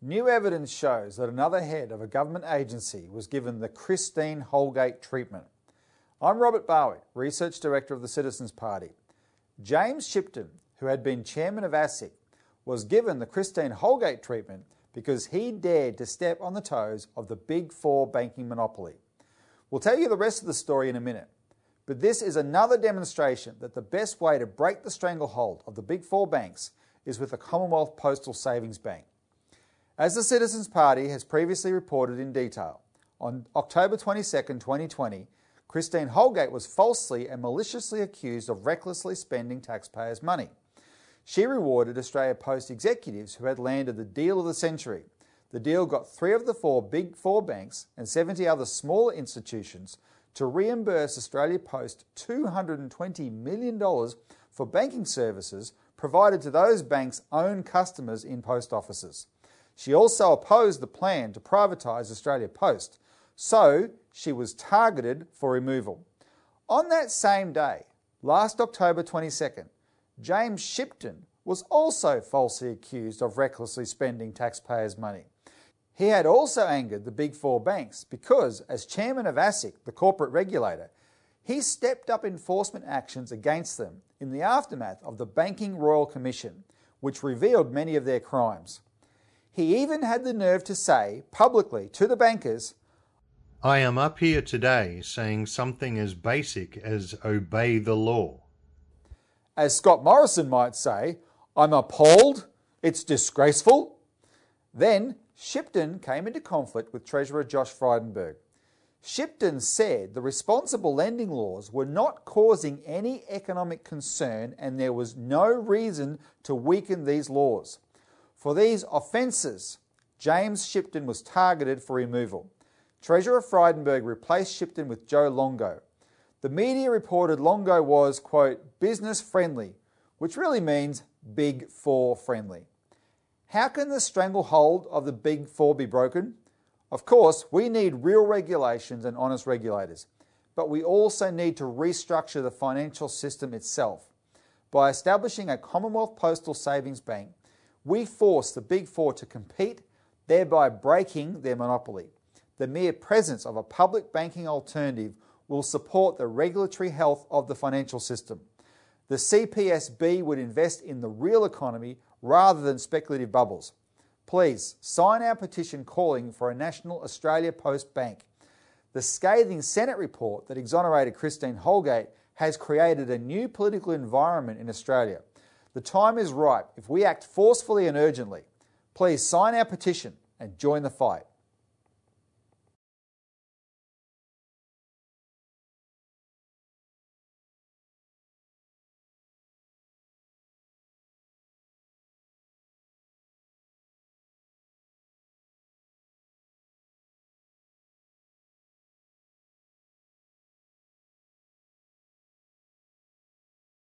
New evidence shows that another head of a government agency was given the Christine Holgate treatment. I'm Robert Barwick, Research Director of the Citizens Party. James Shipton, who had been chairman of ASIC, was given the Christine Holgate treatment because he dared to step on the toes of the Big Four banking monopoly. We'll tell you the rest of the story in a minute, but this is another demonstration that the best way to break the stranglehold of the Big Four banks is with the Commonwealth Postal Savings Bank. As the Citizens Party has previously reported in detail, on October 22, 2020, Christine Holgate was falsely and maliciously accused of recklessly spending taxpayers' money. She rewarded Australia Post executives who had landed the deal of the century. The deal got three of the four big four banks and 70 other smaller institutions to reimburse Australia Post $220 million for banking services provided to those banks' own customers in post offices. She also opposed the plan to privatise Australia Post, so she was targeted for removal. On that same day, last October 22nd, James Shipton was also falsely accused of recklessly spending taxpayers' money. He had also angered the big four banks because, as chairman of ASIC, the corporate regulator, he stepped up enforcement actions against them in the aftermath of the Banking Royal Commission, which revealed many of their crimes. He even had the nerve to say publicly to the bankers, I am up here today saying something as basic as obey the law. As Scott Morrison might say, I'm appalled, it's disgraceful. Then Shipton came into conflict with Treasurer Josh Frydenberg. Shipton said the responsible lending laws were not causing any economic concern and there was no reason to weaken these laws. For these offences, James Shipton was targeted for removal. Treasurer Frydenberg replaced Shipton with Joe Longo. The media reported Longo was, quote, business friendly, which really means Big Four friendly. How can the stranglehold of the Big Four be broken? Of course, we need real regulations and honest regulators, but we also need to restructure the financial system itself. By establishing a Commonwealth Postal Savings Bank, we force the Big Four to compete, thereby breaking their monopoly. The mere presence of a public banking alternative will support the regulatory health of the financial system. The CPSB would invest in the real economy rather than speculative bubbles. Please sign our petition calling for a national Australia Post Bank. The scathing Senate report that exonerated Christine Holgate has created a new political environment in Australia. The time is ripe if we act forcefully and urgently. Please sign our petition and join the fight.